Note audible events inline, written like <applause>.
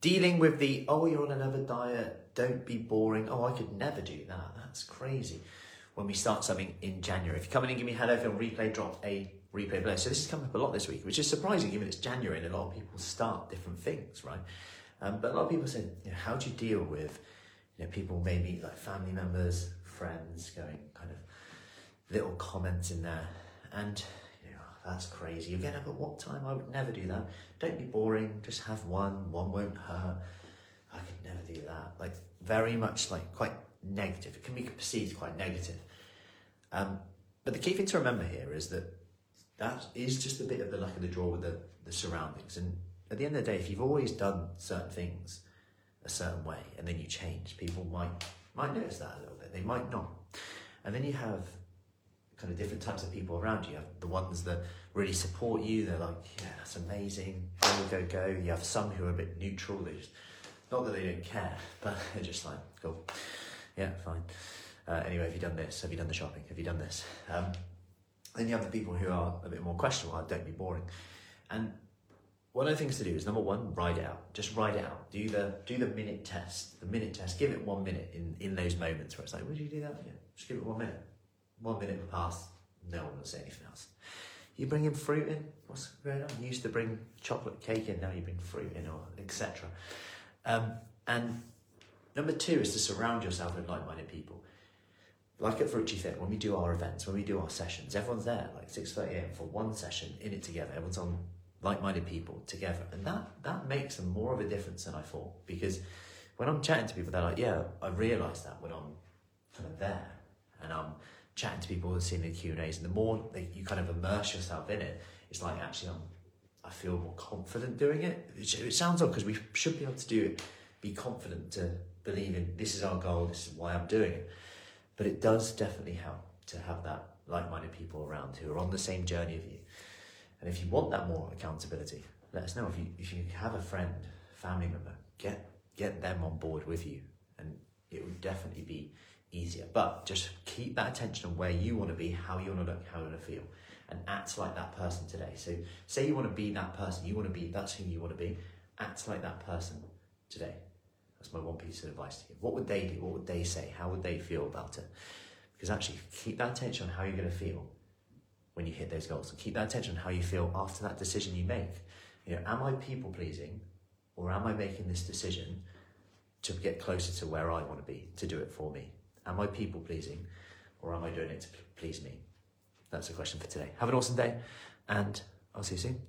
dealing with the oh you're on another diet, don't be boring. Oh, I could never do that. That's crazy. When we start something in January, if you come in and give me hello film replay, drop a replay below. So this has come up a lot this week, which is surprising given it's January and a lot of people start different things, right? Um, but a lot of people said, you know, how do you deal with you know people maybe like family members, friends going kind of little comments in there, and you that's crazy. Again, up at what time? I would never do that. Don't be boring. Just have one. One won't hurt. I could never do that. Like very much like quite negative. It can be perceived quite negative. Um, but the key thing to remember here is that that is just a bit of the luck of the draw with the, the surroundings. And at the end of the day, if you've always done certain things a certain way and then you change, people might might notice that a little bit. They might not. And then you have kind of different types of people around you. You have the ones that really support you. They're like, yeah, that's amazing. Go, go, go. You have some who are a bit neutral. They just, not that they don't care, <laughs> but they're just like, cool. Yeah, fine. Uh, anyway, have you done this? Have you done the shopping? Have you done this? Um, then you have the people who are a bit more questionable. Don't be boring. And one of the things to do is number one, it out. Just it out. Do the do the minute test. The minute test. Give it one minute in, in those moments where it's like, would you do that? Yeah, just give it one minute. One minute will pass. No one will say anything else. You bring in fruit in. What's going on? You used to bring chocolate cake in. Now you bring fruit in, or etc. Um, and number two is to surround yourself with like-minded people. Like at FruciFit, when we do our events, when we do our sessions, everyone's there like six thirty a.m. for one session in it together. Everyone's on like-minded people together, and that that makes a more of a difference than I thought. Because when I'm chatting to people, they're like, "Yeah, I realise that when I'm kind of there chatting to people and seeing the Q and A's, and the more that you kind of immerse yourself in it, it's like actually I'm, I feel more confident doing it. It, it sounds odd because we should be able to do it, be confident to believe in this is our goal, this is why I'm doing it. But it does definitely help to have that like-minded people around who are on the same journey of you and if you want that more accountability, let us know. If you if you have a friend, family member, get get them on board with you, and it would definitely be easier. But just keep that attention on where you want to be, how you want to look, how you want to feel, and act like that person today. So say you want to be that person, you want to be that's who you want to be. Act like that person today. That's my one piece of advice to you. What would they do? What would they say? How would they feel about it? Because actually, keep that attention on how you're going to feel when you hit those goals. And keep that attention on how you feel after that decision you make. You know, am I people pleasing or am I making this decision to get closer to where I want to be, to do it for me? Am I people pleasing or am I doing it to please me? That's a question for today. Have an awesome day and I'll see you soon.